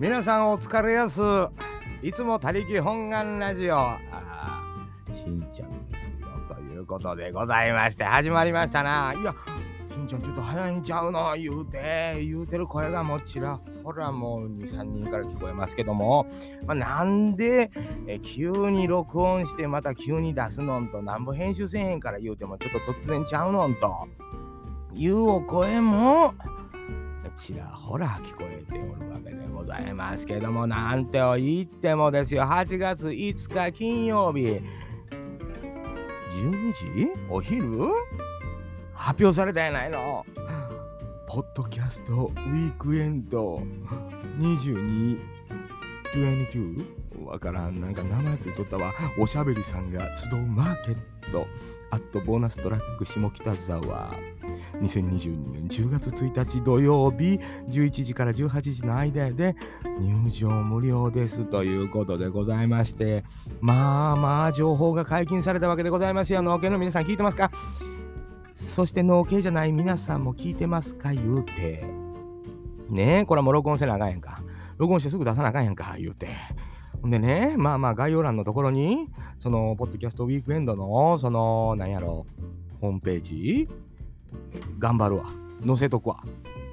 皆さんお疲れやす。いつも他力本願ラジオ。あしんちゃんですよ。ということでございまして始まりましたな。いや、しんちゃんちょっと早いんちゃうの？言うて、言うてる声がもちらほらもう2、3人から聞こえますけども、まあ、なんでえ急に録音してまた急に出すのんと、なんぼ編集せえへんから言うてもちょっと突然ちゃうのんと、いうお声も、ちらほら聞こえておるわけでございますけどもなんて言ってもですよ。8月5日金曜日。12時お昼？発表されたやないの。ポッドキャストウィークエンド。22 22わからん。なんか名前ついとったわ。おしゃべりさんが集うマーケット。アットボーナストラック下北沢。2022年10月1日土曜日11時から18時の間で入場無料ですということでございましてまあまあ情報が解禁されたわけでございますよ。農家の皆さん聞いてますか？そして農家じゃない皆さんも聞いてますか言うて。ねえこれはもう録音せなあかんやんか。録音してすぐ出さなあかんやんか言うて。ほんでね、まあまあ概要欄のところに、その、ポッドキャストウィークエンドの、その、なんやろ、ホームページ頑張るわ。載せとくわ。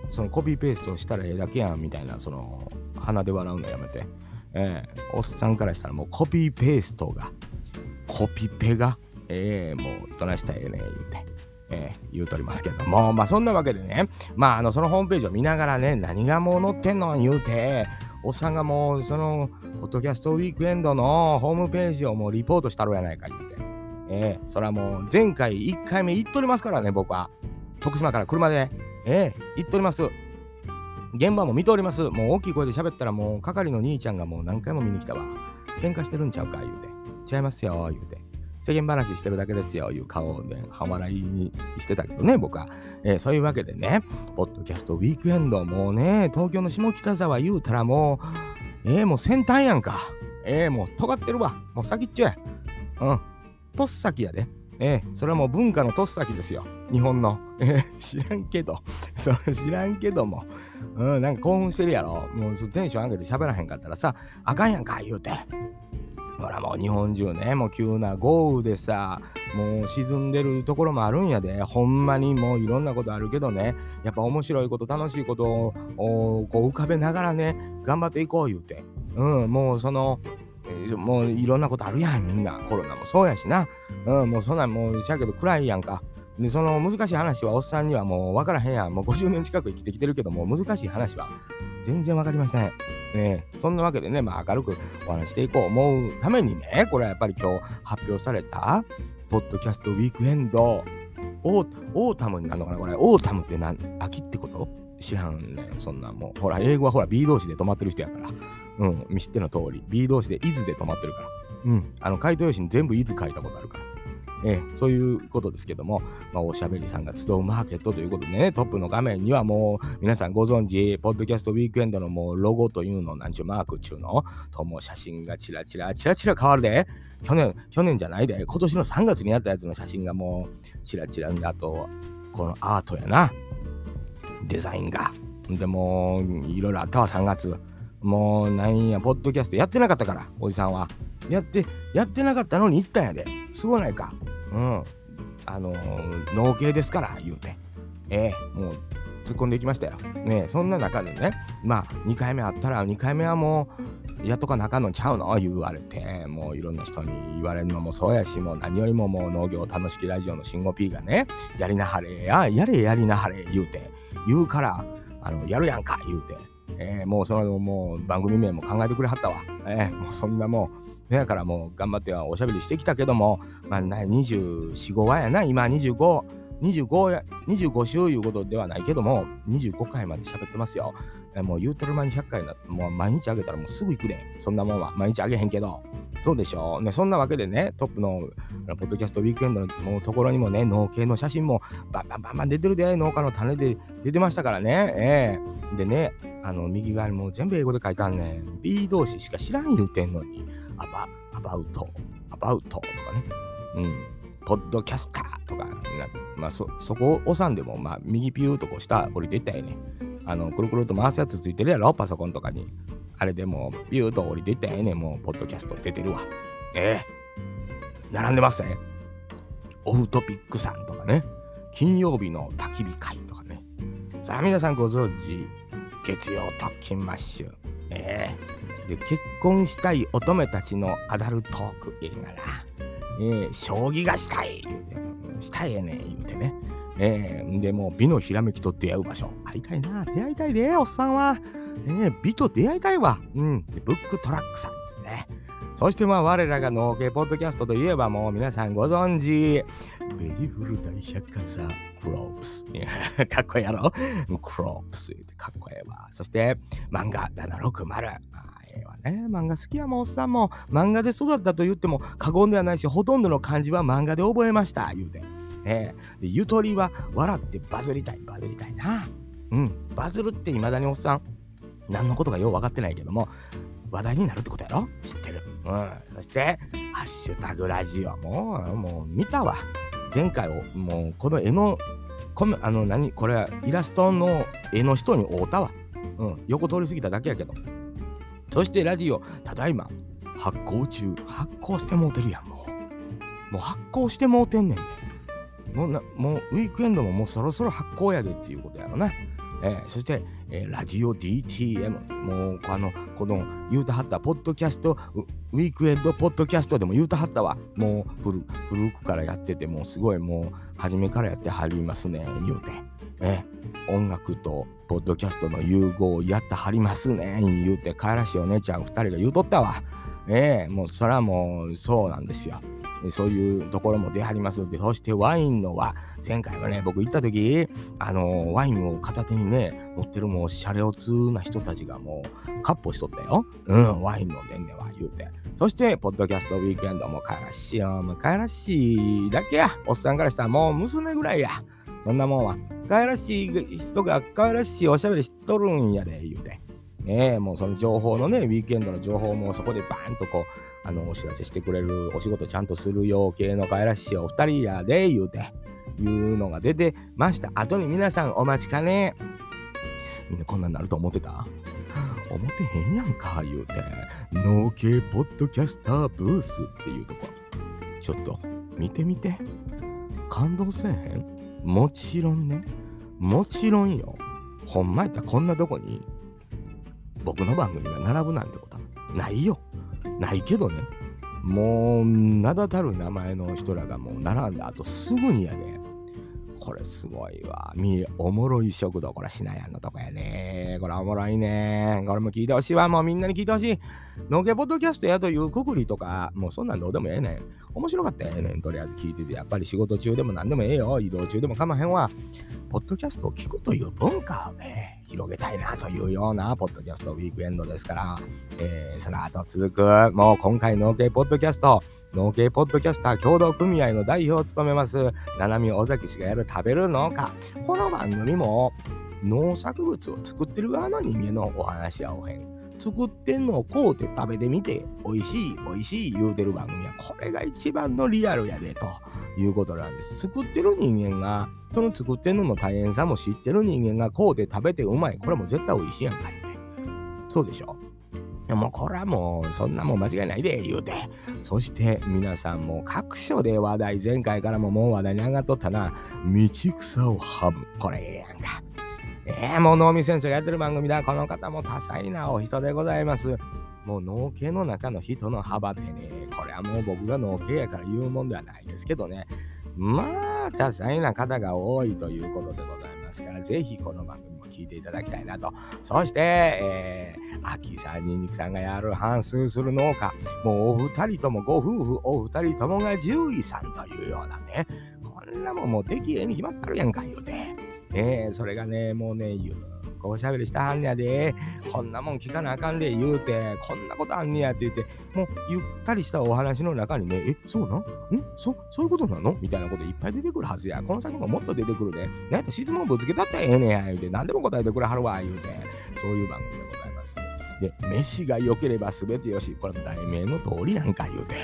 そのコピーペーストしたらええだけやんみたいなその鼻で笑うのやめて。えー、おっさんからしたらもうコピーペーストがコピペがええー、もうどないしたらええね言うてえー、言うとりますけど。もまあそんなわけでね。まああのそのホームページを見ながらね何がもう載ってんの？言うておっさんがもうそのポッドキャストウィークエンドのホームページをもうリポートしたろやないか言うて。えー、それはもう前回1回目行っとりますからね僕は徳島から車で、えー、行っております。現場も見ております。もう大きい声で喋ったらもう係の兄ちゃんがもう何回も見に来たわ。喧嘩してるんちゃうか言うて。違いますよ言うて。世間話してるだけですよいう顔で半笑いにしてたけどね僕は、えー、そういうわけでねポッドキャストウィークエンドもうね東京の下北沢言うたらもうえー、もう先端やんかえー、もう尖ってるわもう先っちょやうんとっさきやでえー、それはもう文化のとっさきですよ。日本の。えー、知らんけど。それ知らんけども。うん、なんか興奮してるやろ。もうテンション上げて喋らへんかったらさ、あかんやんか、言うて。ほらもう日本中ね、もう急な豪雨でさ、もう沈んでるところもあるんやで、ほんまにもういろんなことあるけどね、やっぱ面白いこと、楽しいことをこう浮かべながらね、頑張っていこう言うて。うん、もうその、もういろんなことあるやんみんな。コロナもそうやしな。うんもうそんなんもうしゃけど暗いやんか。でその難しい話はおっさんにはもう分からへんやん。もう50年近く生きてきてるけども難しい話は全然分かりません。ねそんなわけでねまあ明るくお話していこう思うためにねこれはやっぱり今日発表された Podcast Weekend。Autumn になるのかなこれ。 Autumn って何秋ってこと？知らんねそんなもうほら英語はほら B 同士で止まってる人やから。うん、見知っての通り、B 同士で伊豆で止まってるから。うん、あの、回答用紙に全部伊豆書いたことあるから。ええ、そういうことですけども、まあ、おしゃべりさんが集うマーケットということでね、トップの画面にはもう皆さんご存知、ポッドキャストウィークエンドのもうロゴというの、なんちゅうマークちゅうの、とも写真がチラチラ、チラチラ変わるで。去年、去年じゃないで、今年の3月にやったやつの写真がもうチラチラあと、このアートやな。デザインが。でも、いろいろあったわ、3月。もうなんや、ポッドキャストやってなかったから、おじさんは。やって、やってなかったのに行ったんやで。すごないか？うん。あのー、農系ですから、言うて。ええもう突っ込んでいきましたよ。ねそんな中でね、まあ、2回目あったら、2回目はもう、やっとかなあかんのちゃうの？言われて、もういろんな人に言われるのもそうやし、もう何よりももう農業楽しきラジオの慎吾 P がね、やりなはれや、やれやりなはれ言うて、言うから、あの、やるやんか言うて。えー、もうそのもう番組名も考えてくれはったわ。えー、もうそんなもう、だからもう頑張ってはおしゃべりしてきたけども、まあ、24、5話やな、今25、25や、25週いうことではないけども、25回まで喋ってますよ。もう言うてる間に100回なもう毎日あげたらもうすぐ行くで。そんなもんは。毎日あげへんけど。そうでしょう。ね、そんなわけでね、トップのポッドキャストウィークエンドのところにもね、農系の写真もバンバンバンバン出てるで、農家の種で出てましたからね。ええー、でね、あの、右側にも全部英語で書いてあんねん。B 同士しか知らん言うてんのに、アバ、アバウト、アバウトとかね。うん。ポッドキャスターとか、まあそ、そこを押さんでも、まあ、右ピューとこう下降りていったよね。あの、くるくると回すやつついてるやろ、パソコンとかに。あれでもうビューと降りてったらええねん。もうポッドキャスト出てるわ。ええ。並んでますねオフトピックさんとかね。金曜日の焚き火会とかね。さあ皆さんご存知月曜特勤マッシュ。ええ。で結婚したい乙女たちのアダルトーク映画な。えー、将棋がしたい言うて、したいやねん言うてね。えー、でも美のひらめきと出会う場所。会いたいな、出会いたいで、おっさんは。えー、美と出会いたいわ。うん。ブックトラックさんですね。そしてまあ我らが農系ポッドキャストといえばもう皆さんご存知、ベジフル大百科ザ・クロープス。かっこいいやろ？クロープスかっこええわ。そして漫画760。ええわね。漫画好きやもん、おっさんも。漫画で育ったと言っても過言ではないし、ほとんどの漢字は漫画で覚えました。言うて。ええでゆとりは笑ってバズりたい、バズりたいな。うん。バズるっていまだにおっさん、何のことかよう分かってないけども、話題になるってことやろ？知ってる。うん。そして、ハッシュタグラジオ。もう、もう見たわ。前回を、もう、この絵の、この、あの、何？これ、イラストの絵の人に会うたわ。うん。横通り過ぎただけやけど。そしてラジオ、ただいま、発行中。発行してもうてるやん、もう。もう発行してもうてんねんで。もうな、もうウィークエンドももうそろそろ発行やでっていうことやろな。えー、そして、えー、ラジオ DTM。もう、あの、この、言うたはった、ポッドキャスト、ウィークエンドポッドキャストでも言うたはったわ。もう古、古くからやってて、もうすごい、もう、初めからやってはりますね、言うて。えー、音楽とポッドキャストの融合やってはりますね言うて帰らしいお姉ちゃん2人が言うとったわ。ええー、もうそれはもうそうなんですよ。そういうところも出はりますので、そしてワインのは、前回はね、僕行った時、あのワインを片手にね、持ってるもうシャレオツな人たちがもう、カッポしとったよ。うん、ワイン飲んでんねわ、言うて。そして、ポッドキャストウィークエンドも帰らしいよ。もう帰らしいだけや。おっさんからしたらもう娘ぐらいや。そんなもんは。可愛らしい人が可愛らしいおしゃべりしとるんやで、言うて。ねえ、もうその情報のね、ウィークエンドの情報もそこでバーンとこう、あの、お知らせしてくれる、お仕事ちゃんとするよ系の可愛らしいお二人やで、言うて、いうのが出てました。後に皆さんお待ちかね。みんなこんなんなると思ってた？思ってへんやんか、言うて。農系ポッドキャスターブースっていうとこ。ちょっと、見てみて。感動せえへん？もちろんね、もちろんよ。ほんまやったらこんなとこに僕の番組が並ぶなんてことはないよ。ないけどね。もう名だたる名前の人らがもう並んだ後すぐにやで、これすごいわ。み、おもろい食堂。これ、しなやんのとこやね。これおもろいね。これも聞いてほしいわ。もうみんなに聞いてほしい。のけポッドキャストやというくくりとか、もうそんなんどうでもええねん。面白かったええねん。とりあえず聞いてて。やっぱり仕事中でも何でもええよ。移動中でも構わへんわ。ポッドキャストを聞くという文化をね、広げたいなというようなポッドキャストウィークエンドですから、えー、その後続く、もう今回のけポッドキャスト、農系ポッドキャスター協同組合の代表を務めます、七海尾崎氏がやる食べる農家。この番組も農作物を作ってる側の人間のお話やおへん。作ってんのを買うて食べてみて、美味しい、美味しい言うてる番組は、これが一番のリアルやで、ということなんです。作ってる人間が、その作ってんのの大変さも知ってる人間が買うて食べてうまい。これも絶対美味しいやんか、言うて。そうでしょ？でもこれはもうそんなもん間違いないで言うて。そして皆さんも各所で話題、前回からももう話題に上がっとったな、道草をはむ。これええやんか。ええー、もう能見先生がやってる番組だ。この方も多彩なお人でございます。もう農系の中の人の幅ってね、これはもう僕が農系やから言うもんではないですけどね。まあ、多彩な方が多いということでございますから、ぜひこの番組も聞いていただきたいなと。そして、えー、秋さん、にんにくさんがやる半数する農家、もうお二人ともご夫婦、お二人ともが獣医さんというようなね、こんなもんもう出来えに決まったるやんか、言うて。えー、それがね、もうね、言う。こうしゃべりしたはんねやで、こんなもん聞かなあかんで言うて、こんなことあんねやって言って、もうゆったりしたお話の中にね、え、そうなん？ん？そ、そういうことなの？みたいなこといっぱい出てくるはずや。この先ももっと出てくるで、なんやった質問ぶつけたってええねや、言うて、何でも答えてくれはるわ、言うて、そういう番組でございます。で、飯が良ければ全てよし。これ題名の通りなんか言うて。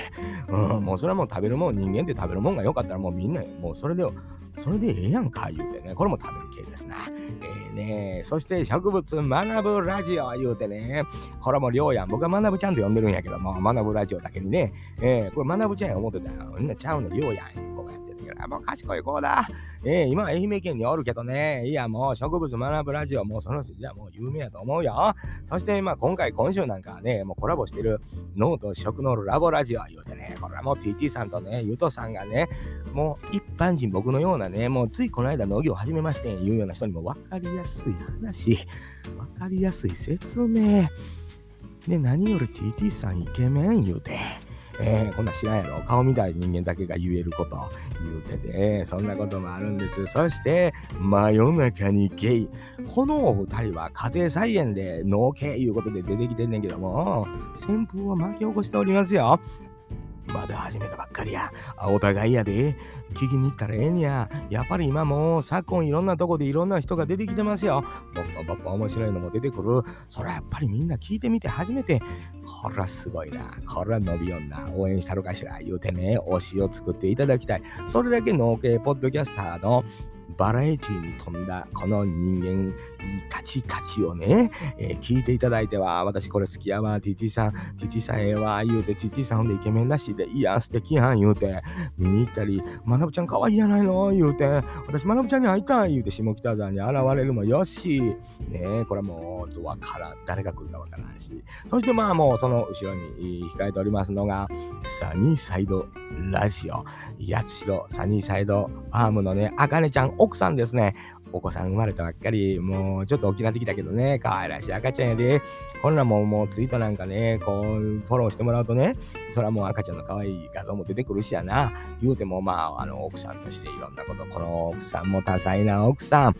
うん、もうそれはもう食べるもん、人間って食べるもんが良かったらもうみんな、もうそれでそれでええやんか言うてね、これも食べる系ですな。ええねそして植物学ぶラジオ言うてね、これもりょうやん。僕は学ぶちゃんと呼んでるんやけども、学ぶラジオだけにね、えー、これ学ぶちゃんや思ってたよ。みんなちゃうの量やん。こうやってる、もう賢い子だ。えー、今愛媛県におるけどね、いやもう植物学ぶラジオ、もうその筋はもう有名やと思うよ。そしてまあ今回、今週なんかはね、もうコラボしてる脳と食のラボラジオ言うてね、これはもう TT さんとね、ゆとさんがね、もう一般人、僕のようなね、もうついこの間農業を始めまして言うような人にも分かりやすい話、分かりやすい説明。で、何より TT さんイケメン言うて。えー、こんな知らんやろ顔みたい人間だけが言えること言うてて、そんなこともあるんです。そして、真夜中にゲイ。このお二人は家庭菜園で農系いうことで出てきてんねんけども、旋風を巻き起こしておりますよ。まだ始めたばっかりや。お互いやで。聞きに行ったらええんや。やっぱり今も昨今いろんなとこでいろんな人が出てきてますよ。ポッポポッポ面白いのも出てくる。それやっぱりみんな聞いてみて初めて、これはすごいな。これは伸びよんな。応援したるかしら。言うてね、推しを作っていただきたい。それだけ農系ポッドキャスターのバラエティに富んだこの人間たちたちをね、えー、聞いていただいては、私これ好きやわ、TT さん、TT さんええわ、言うて、TT さんほんでイケメンだしで、いや、素敵やん、言うて、見に行ったり、まなぶちゃん可愛いやないの、言うて、私まなぶちゃんに会いたい、言うて、下北沢に現れるもよし、ねえこれもう、わからん、誰が来るかわからんし、そしてまあもう、その後ろに控えておりますのが、サニーサイドラジオ、八代サニーサイドファームのね、あかねちゃん、奥さんですね。お子さん生まれたばっかり、もうちょっと大きなってきたけどね、可愛らしい赤ちゃんやで、こんなもんもうツイートなんかね、こう、フォローしてもらうとね、それはもう赤ちゃんの可愛い画像も出てくるしやな、言うてもまあ、あの、奥さんとしていろんなこと、この奥さんも多彩な奥さん、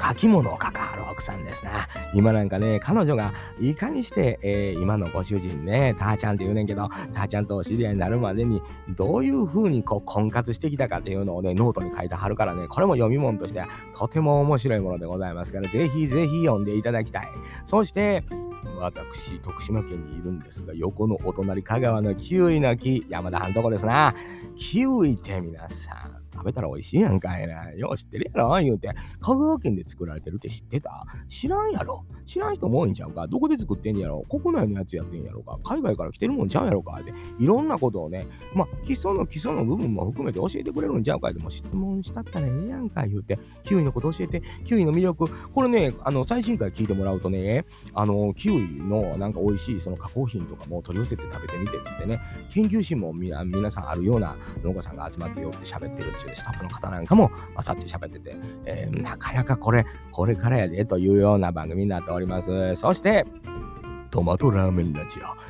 書き物を書かはる奥さんですな。今なんかね、彼女がいかにして、えー、今のご主人ね、たーちゃんって言うねんけど、たーちゃんとお知り合いになるまでに、どういう風にこう婚活してきたかっていうのをね、ノートに書いてはるからね、これも読み物としてはとても面白いものでございますから、ぜひぜひ読んでいただきたい。そして、私、徳島県にいるんですが、横のお隣、香川のキウイの木、山田はんとこですな。キウイって皆さん、食べたら美味しいやんかいな。よう知ってるやろ言うて。香川県で作られてるって知ってた？知らんやろ知らん人も多いんちゃうか？どこで作ってんやろ？国内のやつやってんやろか？海外から来てるもんちゃうやろか？って。いろんなことをね、まあ、基礎の基礎の部分も含めて教えてくれるんちゃうか？でも質問したったらええやんか？言うて。キウイのこと教えて。キウイの魅力。これね、あの、最新回聞いてもらうとね、あの、キウイのなんか美味しいその加工品とかも取り寄せて食べてみてって言ってね、研究心も皆さんあるような農家さんが集まってよって喋ってるっていうスタッフの方なんかも、まあ、さっき喋ってて、えー、なかなかこれ、これからやでというような番組になっております。そして、トマトラーメンラジオ。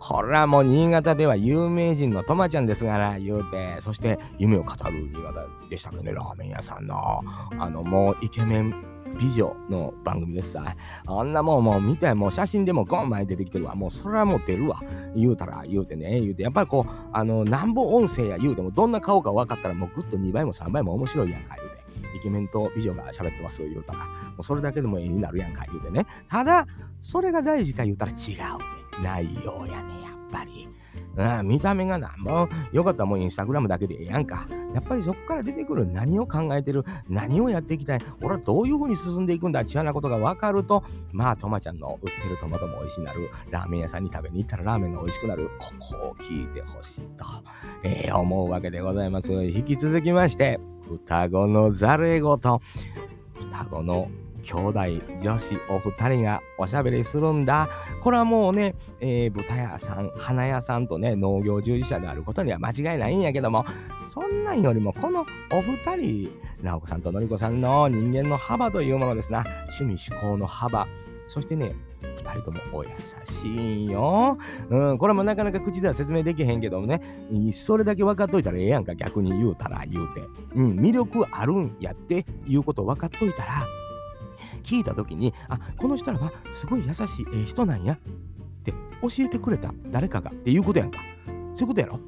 これはもう新潟では有名人のトマちゃんですがな、言うて、そして夢を語る新潟でしたけどね、ラーメン屋さんの、あの、もうイケメン美女の番組ですさ。あんなもんもう見て、もう写真でもゴン前出てきてるわ。もうそれはもう出るわ。言うたら言うてね、言うて、やっぱりこう、あの、なんぼ音声や言うても、どんな顔か分かったらもうぐっと2倍も3倍も面白いやんか、言うて。イケメンと美女が喋ってます言うたら、もうそれだけでも絵になるやんか、言うてね。ただ、それが大事か言うたら違うね。内容やね、やっぱり。うん、見た目がなんぼよかったらもうインスタグラムだけでええやんか。やっぱりそこから出てくる何を考えてる、何をやっていきたい、俺はどういう風に進んでいくんだ、ちゅうなことが分かると、まあ、トマちゃんの売ってるトマトも美味しくなる、ラーメン屋さんに食べに行ったらラーメンが美味しくなる、ここを聞いてほしいと、えー、思うわけでございます。引き続きまして、双子のざれ言、双子の兄弟女子お二人がおしゃべりするんだ。これはもうね、えー、豚屋さん、花屋さんとね、農業従事者であることには間違いないんやけども、そんなんよりも、このお二人、直子さんとのりこさんの人間の幅というものですな。趣味思考の幅。そしてね、二人ともお優しいよ。うん、これもなかなか口では説明できへんけどもね、それだけ分かっといたらええやんか、逆に言うたら言うて。うん、魅力あるんやっていうこと分かっといたら、聞いた時に、あ、この人らはすごい優しい、えー、人なんやって教えてくれた誰かがっていうことやんか。そういうことやろ？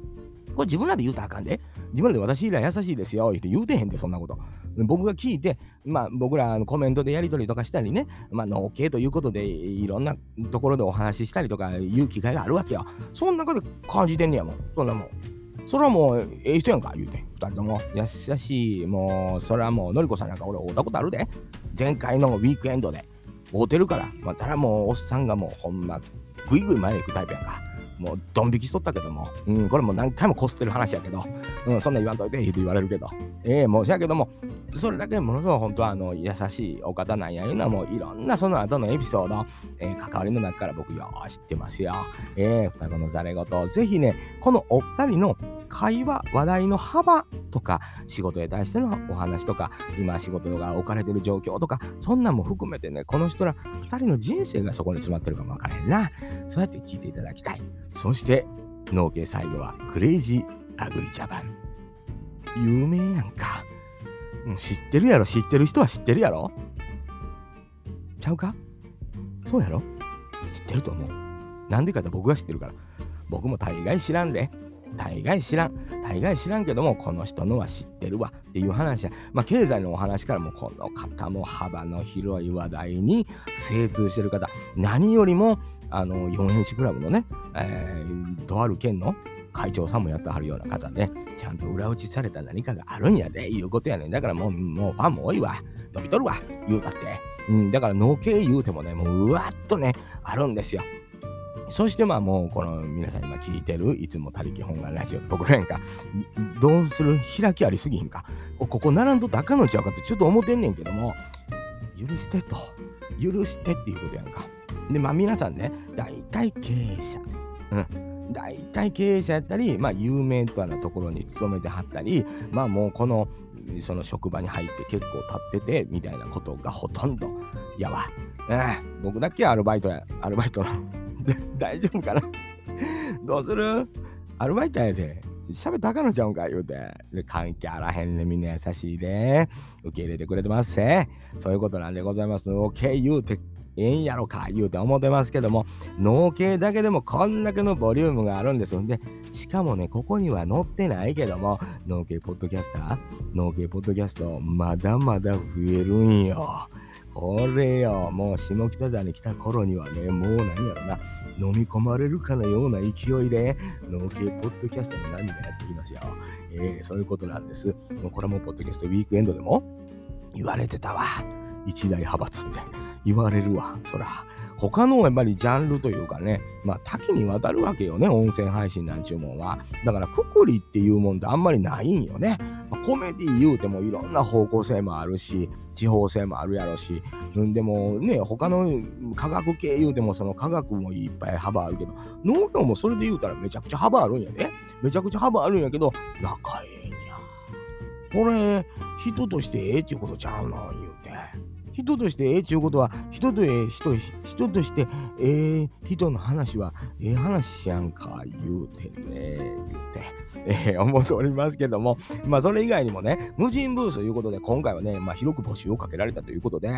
これ自分らで言うたらあかんで。自分らで私ら優しいですよって言うてへんで、そんなこと。僕が聞いて、まあ僕らのコメントでやり取りとかしたりね、まあ農系ということでいろんなところでお話ししたりとかいう機会があるわけよ。そん中で感じてんねやもん。そんなもん。それはもうええ人やんか言うて2人とも優しいもうそれはもうのりこさんなんか俺会うたことあるで前回のウィークエンドで会うてるからまあただもうおっさんがもうほんまぐいぐい前へ行くタイプやんかもうドン引きしとったけども、うん、これも何回もこすってる話やけど、うん、そんな言わんといてって言われるけど、ええー、もうしやけども、それだけものすごい本当はあの優しいお方なんやいうのはもういろんなその後のエピソード、えー、関わりの中から僕よう知ってますよ。えー、双子のざれ言。ぜひね、このお二人の会話、話題の幅とか、仕事に対してのお話とか、今仕事が置かれてる状況とか、そんなんも含めてね、この人ら二人の人生がそこに詰まってるかもわからへんな。そうやって聞いていただきたい。そして、農家最後はクレイジーアグリジャパン。有名やんか。もう知ってるやろ、知ってる人は知ってるやろ。ちゃうか？そうやろ？知ってると思う。なんでかって僕が知ってるから。僕も大概知らんで。大概知らん。大概知らんけども、この人のは知ってるわっていう話や。まあ、経済のお話からも、この方も幅の広い話題に精通してる方。何よりも、あの、4円紙クラブのね、えー、とある県の会長さんもやってはるような方で、ちゃんと裏打ちされた何かがあるんやで、いうことやねん。だからもう、もうファンも多いわ。伸びとるわ。言うたって。うん、だから農系言うてもね、もううわっとね、あるんですよ。そしてまあもうこの皆さん今聞いてるいつも他力本願ラジオ僕らやんかどうする開きありすぎんかここ並んどってあかんのちゃうかってちょっと思ってんねんけども許してと。許してっていうことやんか。でまあ皆さんね大体経営者。うん。大体経営者やったり、まあ、有名とはなところに勤めてはったり、まあもうこのその職場に入って結構経っててみたいなことがほとんどやわ。えー、僕だけアルバイトや、アルバイトの 大丈夫かな？どうする？アルバイトやで。喋ったかのちゃうんか？言うて。で、関係あらへんね。みんな優しいで。受け入れてくれてますせ。そういうことなんでございます。OK 言うてええんやろか？言うて思ってますけども、農系だけでもこんだけのボリュームがあるんですんで、しかもね、ここには載ってないけども、農系ポッドキャスター、農系ポッドキャスト、まだまだ増えるんよ。これよ、もう下北沢に来た頃にはね、もう何やろな、飲み込まれるかのような勢いで、農系ポッドキャストの波がやってきますよ。えー、そういうことなんです。もうこれもポッドキャストウィークエンドでも言われてたわ。一大派閥って言われるわ、そら。他のやっぱりジャンルというかね、まあ多岐にわたるわけよね、音声配信なんちゅうもんは。だからくくりっていうもんってあんまりないんよね。まあ、コメディ言うてもいろんな方向性もあるし、地方性もあるやろし、うんでもね、他の科学系言うてもその科学もいっぱい幅あるけど、農業もそれで言うたらめちゃくちゃ幅あるんやね。めちゃくちゃ幅あるんやけど、仲ええんや。これ、人としてええっていうことちゃうの言う。人としてええちゅうことは、人とええ人、人としてええ人の話はええ話やんか、言うてね、言うて、えー、思っておりますけども、まあそれ以外にもね、無人ブースということで、今回はね、まあ広く募集をかけられたということで、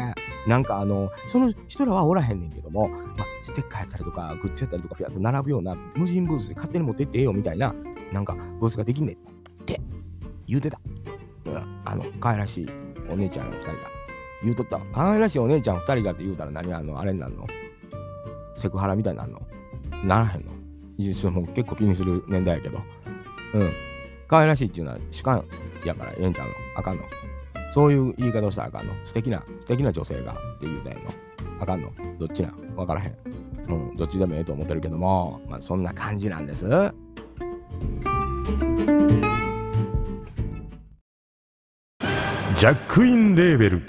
なんかあの、その人らはおらへんねんけども、まあステッカーやったりとか、グッズやったりとか、ピャッと並ぶような無人ブースで勝手に持ってってええよみたいな、なんかブースができんねんって言うてた。うん、あの、可愛らしいお姉ちゃんの二人が。言うとった。可愛らしいお姉ちゃん2人がって言うたら何あの、あれになるの？セクハラみたいになるの？ならへんの？実はもう結構気にする年代やけど。うん。可愛らしいっていうのは主観やからええんちゃうの？あかんの？そういう言い方をしたらあかんの？素敵な、素敵な女性がって言うたやんの？あかんの？どっちなん？わからへん。うん、どっちでもええと思ってるけども、まあそんな感じなんです。ジャックインレーベル。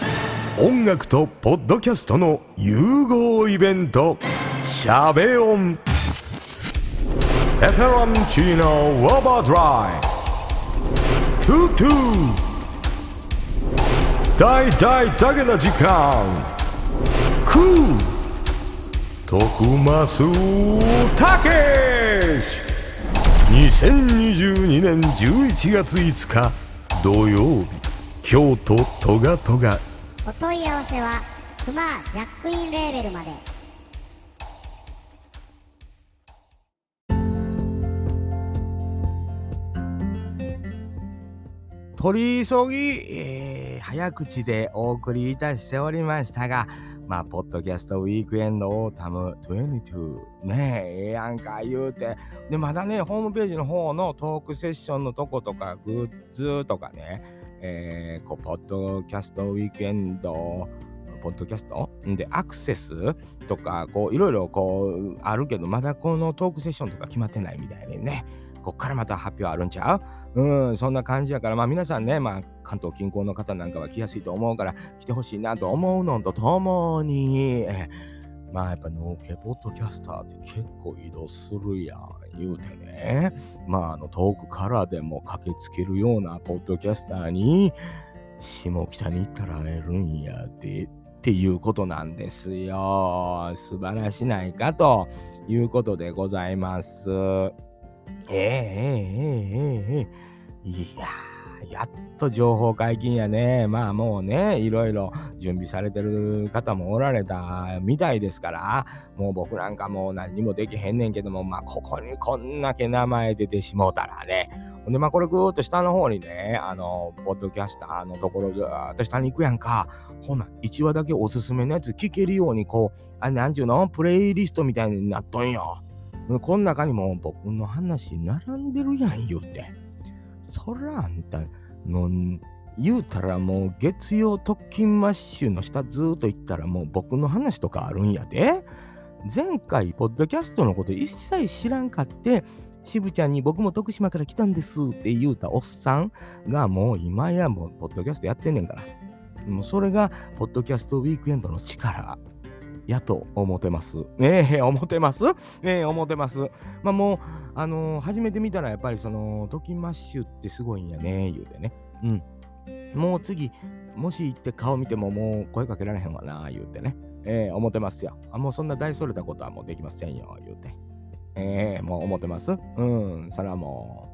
音楽とポッドキャストの融合イベント「シャベオン」「エフェロンチーノウォーバードライ」「トゥトゥ」「大大だけの時間」「クー」「徳増たけし」2022年11月5日土曜日。京都トガトガお問い合わせはクマジャックインレーベルまで取り急ぎ、えー、早口でお送りいたしておりましたがまあ、ポッドキャストウィークエンドオータム22。ねえ、ええやんか言うて。で、まだね、ホームページの方のトークセッションのとことか、グッズとかね、えー、こう、ポッドキャストウィークエンド、ポッドキャスト？で、アクセスとか、こう、いろいろこう、あるけど、まだこのトークセッションとか決まってないみたいでね。こっからまた発表あるんちゃう？うん、そんな感じやから、まあ皆さんね、まあ関東近郊の方なんかは来やすいと思うから、来てほしいなと思うのとともに、まあやっぱ農家ポッドキャスターって結構移動するやん。言うてね。まああの遠くからでも駆けつけるようなポッドキャスターに、下北に行ったら会えるんやでっていうことなんですよ。素晴らしないかということでございます。ええええええええいややっと情報解禁やね。まあもうね、いろいろ準備されてる方もおられたみたいですから、もう僕なんかもう何にもできへんねんけども、まあここにこんだけ名前出てしもうたらね。ほんでまあこれぐーっと下の方にね、あの、ポッドキャスターのところずーっと下に行くやんか。ほな、1話だけおすすめのやつ聞けるように、こう、あなんちゅうの？プレイリストみたいになっとんよ。この中にも僕の話並んでるやん言うて。そらあんたの言うたらもう月曜特勤マッシュの下ずっと行ったらもう僕の話とかあるんやで。前回、ポッドキャストのこと一切知らんかって、渋ちゃんに僕も徳島から来たんですって言うたおっさんがもう今やもうポッドキャストやってんねんから。もうそれが、ポッドキャストウィークエンドの力やと思ってます。ねえ、思ってます？ねえ、思ってます。まあもう、あのー、初めて見たらやっぱりその、トキマッシュってすごいんやね、言うてね。うん。もう次、もし行って顔見てももう声かけられへんわな、言うてね。ええー、思ってますよ。あ、もうそんな大それたことはもうできませんよ、言うて。ええー、もう思ってます？うん、それはも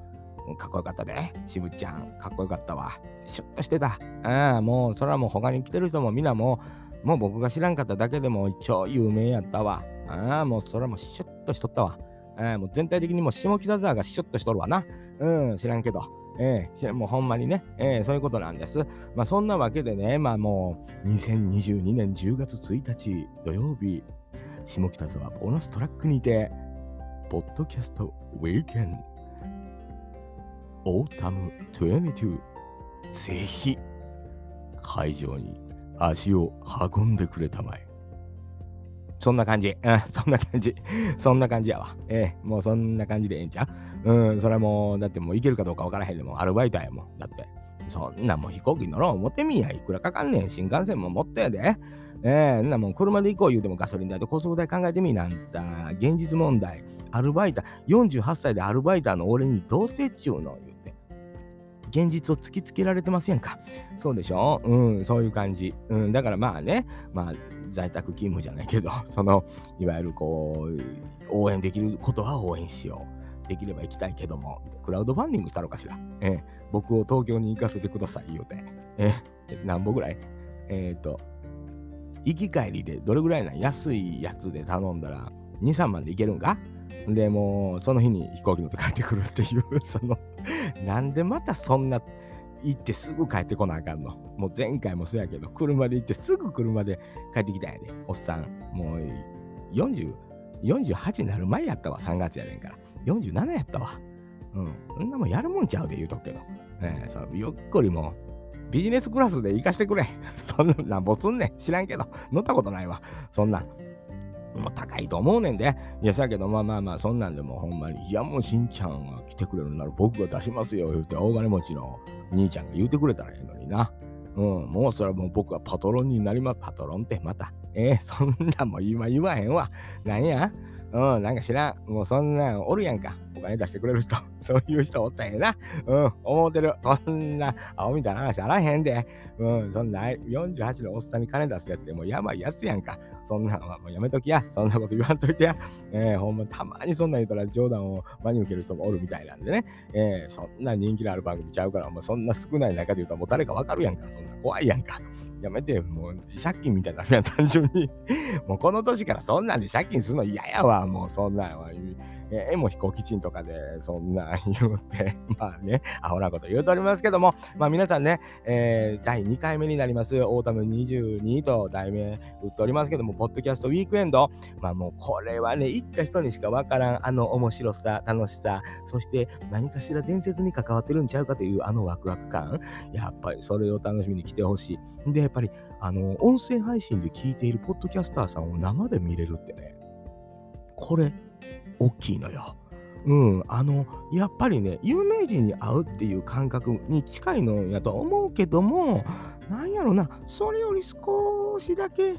う、かっこよかったで。渋ちゃん、かっこよかったわ。シュッとしてた。ああ、もう、それはもう他に来てる人もみんなもう、もう僕が知らんかっただけでも超有名やったわ。ああ、もうそれもシュッとしとったわ。あもう全体的にも下北沢がシュッとしとるわな。うん、知らんけど。ええー、もうほんまにね、えー、そういうことなんです。まあそんなわけでね、まあもう2022年10月1日土曜日、下北沢ボーナストラックにて、ポッドキャストウィーケンオータム22ぜひ会場に足を運んでくれたまえ。そんな感じ。うん、そんな感じ。そんな感じやわ。ええもうそんな感じでええんちゃう？うん、それもう、だってもう行けるかどうかわからへんでも、アルバイトやもん。だって。そんなもう飛行機乗ろう思ってみや。いくらかかんねん。新幹線も持ってやで。ええんなもん車で行こう言うてもガソリン代と高速代考えてみなんだ。現実問題。アルバイター、48歳でアルバイターの俺にどうせっちゅうの言うて。現実を突きつけられてませんか？そうでしょ？うん、そういう感じ。うん、だからまあね、まあ、在宅勤務じゃないけど、その、いわゆるこう、応援できることは応援しよう。できれば行きたいけども、クラウドファンディングしたのかしら？え、僕を東京に行かせてください、言うて。え、何本ぐらい？えっ、ー、と、行き帰りでどれぐらいな安いやつで頼んだら、2、3万で行けるんか？で、もう、その日に飛行機乗って帰ってくるっていう、その、なんでまたそんな、行ってすぐ帰ってこなあかんの？もう前回もそうやけど、車で行ってすぐ車で帰ってきたんやで。おっさん、もう40、48になる前やったわ、3月やねんから。47やったわ。うん。そんなもんやるもんちゃうで言うとくけど。ねそのゆっくりもビジネスクラスで行かしてくれ。そんな、なんぼすんねん。知らんけど。乗ったことないわ。そんな。もう高いと思うねんで。いや、さけど、まあまあまあ、そんなんでもほんまに、いや、もうしんちゃんが来てくれるなら僕が出しますよ、言うて、大金持ちの兄ちゃんが言うてくれたらええのにな。うん、もうそれはもう僕はパトロンになります。パトロンってまた。えー、そんなんも今言わへんわ。なんや？うん、なんか知らん。もうそんなんおるやんか。お金出してくれる人。そういう人おったんやな。うん、思うてる。そんな、青みたいな話あらへんで。うん、そんな、48のおっさんに金出すやつってもうやばいやつやんか。そんなんはもうやめときや。そんなこと言わんといてや。えー、ほんまたまにそんなん言ったら冗談を真に受ける人もおるみたいなんでね。えー、そんな人気のある番組ちゃうから、もうそんな少ない中で言うともう誰かわかるやんか。そんな怖いやんか。やめて、もう借金みたいな、単純にもうこの年からそんなんで借金するの嫌やわ、もうそんなんは。えー、もう飛行機賃とかでそんな言うて、まあね、アホなこと言うとおりますけども、まあ皆さんね、えー、第2回目になります、 Autumn 22と題名打っておりますけども、 Podcast Weekend、まあもうこれはね、行った人にしかわからん、あの面白さ、楽しさ、そして何かしら伝説に関わってるんちゃうかというあのワクワク感、やっぱりそれを楽しみに来てほしい。で、やっぱり、あの、音声配信で聞いているポッドキャスターさんを生で見れるってね、これ、大きいのよ。うん、あの、やっぱりね、有名人に会うっていう感覚に近いのやと思うけども、なんやろな、それより少しだけ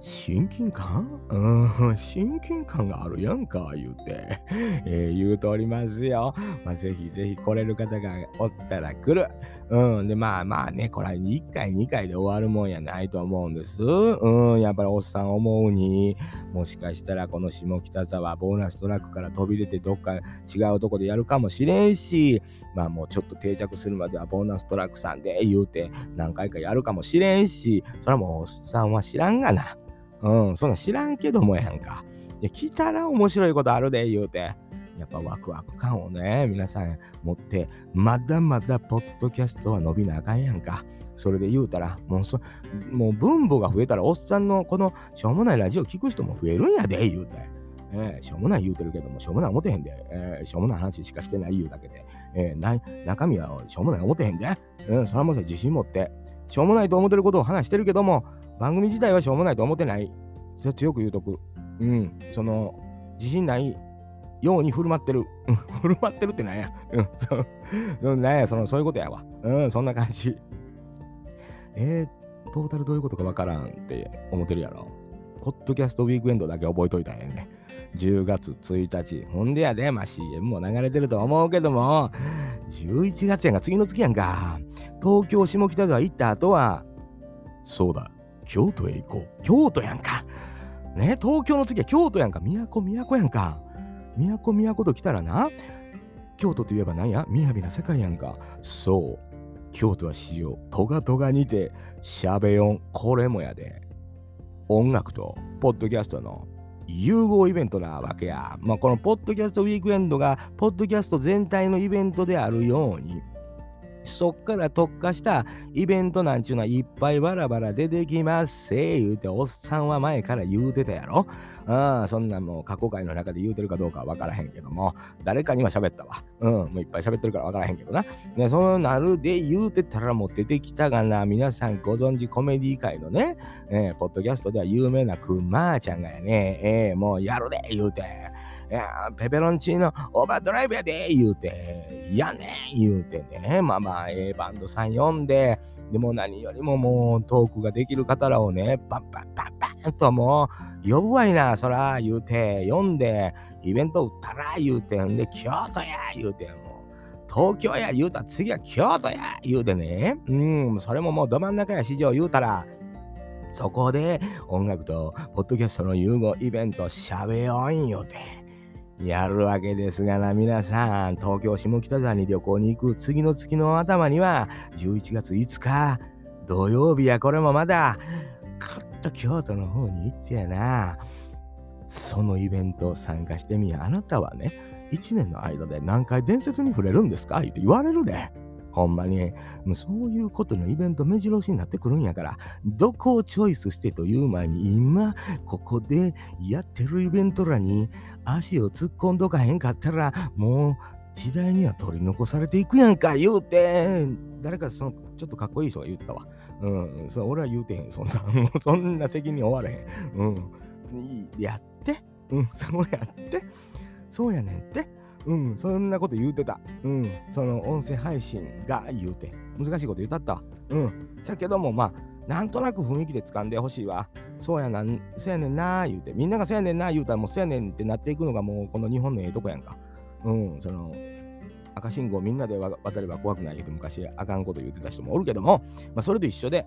親近感？うん、親近感があるやんか、言うて、えー、言うとおりますよ。まあ、ぜひぜひ来れる方がおったら来る。うん。で、まあまあね、これ1回、2回で終わるもんやないと思うんです。うん。やっぱりおっさん思うに、もしかしたらこの下北沢ボーナストラックから飛び出てどっか違うとこでやるかもしれんし、まあもうちょっと定着するまではボーナストラックさんで言うて何回かやるかもしれんし、それはもうおっさんは知らんがな。うん、そんな知らんけどもやんか。いや、来たら面白いことあるで、言うて。やっぱワクワク感をね、皆さん持って、まだまだポッドキャストは伸びなあかんやんか。それで言うたら、もうそ、もう分母が増えたら、おっさんのこのしょうもないラジオ聞く人も増えるんやで、言うて。えー、しょうもない言うてるけども、しょうもない思てへんで、えー、しょうもない話しかしてない言うだけで、えー、中身はしょうもない思てへんで、うん、それはもう自信持って、しょうもないと思ってることを話してるけども、番組自体はしょうもないと思ってない。それ強く言うとく。うん。その、自信ないように振る舞ってる。うん。振る舞ってるってなんや。うん。そそなんや、その、そういうことやわ。うん、そんな感じ。えー、トータルどういうことかわからんって思ってるやろ。ポッドキャストウィークエンドだけ覚えといたんやね。10月1日。ほんでやで、まあ、CM も流れてると思うけども、11月やんが次の月やんか。東京下北沢行った後は、そうだ、京都へ行こう。京都やんか。ね、東京の次は京都やんか。都、都やんか。都、都と来たらな、京都といえば何や？雅な世界やんか。そう。京都は史上、トガトガにて、しゃべよん、これもやで。音楽と、ポッドキャストの融合イベントなわけや。まあ、このポッドキャストウィークエンドが、ポッドキャスト全体のイベントであるように、そっから特化したイベントなんちゅうのはいっぱいバラバラ出てきます。せ言うておっさんは前から言うてたやろ。ああ、そんなもう過去回の中で言うてるかどうかは分からへんけども、誰かには喋ったわ。うん、もういっぱい喋ってるから分からへんけどな。ね、そうなるで言うてたらもう出てきたがな、皆さんご存知コメディ界のね、えー、ポッドキャストでは有名なくまーちゃんがやね、えー、もうやるで言うて、ペペロンチーノオーバードライブやで言うて、いやね言うてね、まあまあ、ええバンドさん呼んで、でも何よりももうトークができる方らをね、パンパンパンパンともう、呼ぶわいな、そら、言うて、呼んで、イベント打ったら、言うて、んで、京都や、言うて、もう、東京や、言うたら、次は京都や、言うてね、うん、それももうど真ん中や、市場言うたら、そこで音楽とポッドキャストの融合イベントしゃべよんよて。やるわけですがな、皆さん、東京下北沢に旅行に行く次の月の頭には、11月5日、土曜日や、これもまだ、かっと京都の方に行ってやな。そのイベント参加してみや、あなたはね、1年の間で何回伝説に触れるんですか？って言われるで。ほんまに、もうそういうことのイベント目白押しになってくるんやから、どこをチョイスしてという前に、今、ここでやってるイベントらに足を突っ込んどかへんかったら、もう時代には取り残されていくやんか、言うて、誰かそのちょっとかっこいい人が言うてたわ。うん、そ俺は言うてへん、そんな、そんな責任負われへん。うん、やって、うん、そうやって、そうやねんって。うん、そんなこと言うてた。うん、その音声配信が言うて。難しいこと言ったったわ。うん。だけども、まあ、なんとなく雰囲気で掴んでほしいわ。そうやな、そうやねんな言うて。みんながそうやねんな言うたらもうそうやねんってなっていくのがもうこの日本のええとこやんか。うん、その、赤信号みんなで渡れば怖くない言うて昔あかんこと言ってた人もおるけども、まあ、それと一緒で、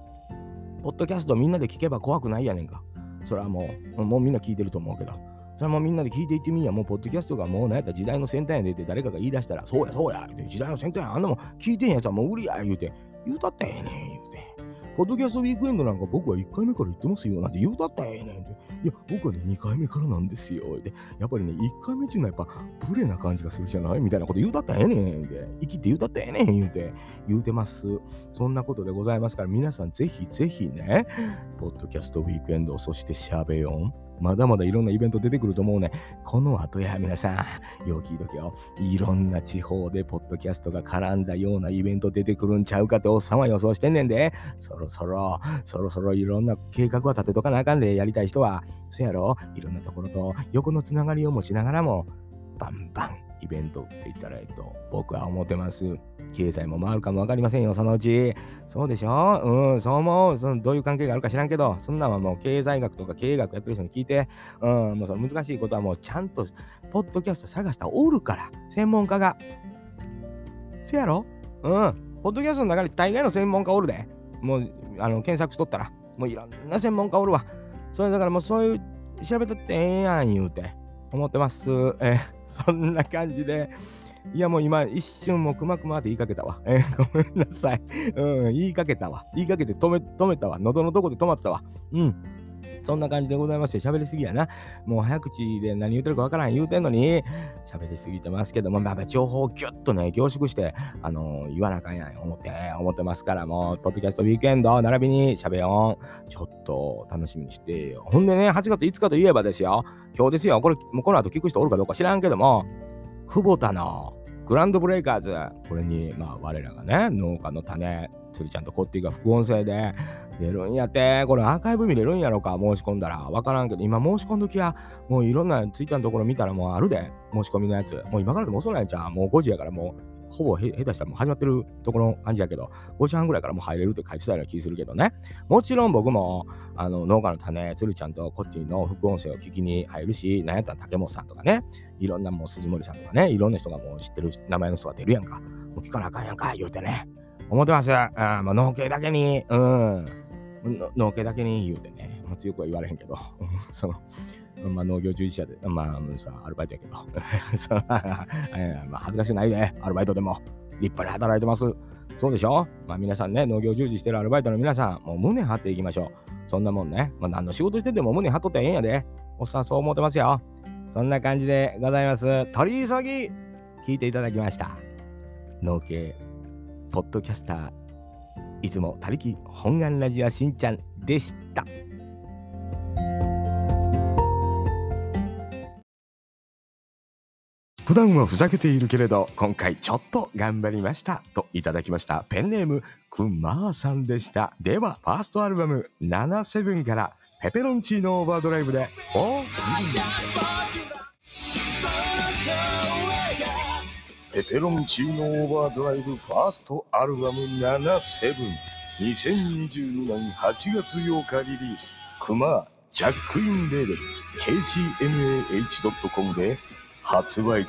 ポッドキャストみんなで聞けば怖くないやねんか。それはもう、もうみんな聞いてると思うけど。それもみんなで聞いていってみんや。もう、ポッドキャストがもう何やった時代の先端やでって誰かが言い出したら、そうや、そうや、時代の先端や、あんなもん聞いてんやつはもう売りや、言うて、言うたったらええねん、言う。ポッドキャストウィークエンドなんか僕は1回目から言ってますよなんて言うたったらええねんって。いや、僕はね、2回目からなんですよ。で、やっぱりね、1回目っていうのはやっぱブレな感じがするじゃない？みたいなこと言うたったらええねんで、生きって言うたったらええねん言うて、言うてます。そんなことでございますから、皆さんぜひぜひね、ポッドキャストウィークエンド、そしてしゃべよん。まだまだいろんなイベント出てくると思うね。この後や、皆さん、よう聞いとけよ。いろんな地方でポッドキャストが絡んだようなイベント出てくるんちゃうかっておっさんは予想してんねんで。そろそろ、そろそろいろんな計画は立てとかなあかんで、やりたい人は。そやろいろんなところと横のつながりを持ちながらも、バンバンイベントって言ったらええと、僕は思ってます。経済も回るかもわかりませんよ、そのうち。そうでしょ？うん、そう思う。そのどういう関係があるか知らんけど、そんなんはもう経済学とか経営学やってる人に聞いて、うん、もうその難しいことはもうちゃんと、ポッドキャスト探したらおるから、専門家が。せやろ？うん、ポッドキャストの中に大概の専門家おるで。もう、あの、検索しとったら、もういろんな専門家おるわ。それだからもうそういう、調べたってええやん言うて、思ってます。えそんな感じで、いやもう今一瞬もくまくまって言いかけたわ。えーごめんなさい。うん、言いかけたわ。言いかけて止め止めたわ。喉のとこで止まったわ。うん。そんな感じでございまして、喋りすぎやな。もう早口で何言ってるかわからん言うてんのに、喋りすぎてますけども、まあまあ情報をギュッとね、凝縮して、あのー言わなあかんやん思って、思ってますから、もう、ポッドキャストウィークエンド、並びに喋よん。ちょっと楽しみにしてよ。ほんでね、8月5日といえばですよ、今日ですよ、これ、もうこの後聞く人おるかどうか知らんけども、久保田のグランドブレイカーズ、これに、まあ、我らがね、農家の種、つりちゃんとコッティが副音声で出るんやって、これアーカイブ見れるんやろか、申し込んだら。わからんけど、今申し込んどきや、もういろんなツイッターのところ見たらもうあるで、申し込みのやつ。もう今からでも遅ないんちゃうもう5時やからもう、ほぼ下手したらもう始まってるところの感じやけど、5時半ぐらいからもう入れるって書いてたような気するけどね。もちろん僕も、あの、農家の種、つるちゃんとこっちの副音声を聞きに入るし、なんやったら竹本さんとかね、いろんなもう鈴森さんとかね、いろんな人がもう知ってる名前の人が出るやんか。もう聞かなあかんやんか、言うてね。思ってます。あもう農系だけに、うん。の農系だけに言うてね。まあ、強くは言われへんけど、その、まあ、農業従事者で、まあ、さ、アルバイトやけど、そのえまあ、恥ずかしくないで、アルバイトでも。立派に働いてます。そうでしょ？まあ皆さんね、農業従事してるアルバイトの皆さん、もう胸張っていきましょう。そんなもんね。まあ何の仕事してても胸張っとってええんやで。おっさんそう思ってますよ。そんな感じでございます。取り急ぎ聞いていただきました。農系、ポッドキャスター、いつも他力本願ラジオしんちゃんでした。普段はふざけているけれど今回ちょっと頑張りましたといただきました。ペンネームくまーさんでした。ではファーストアルバム77からペペロンチーノオーバードライブでおペペロンチーノオーバードライブファーストアルバム772022年8月8日リリース。クマジャックインレーベル。KCMAH.com で発売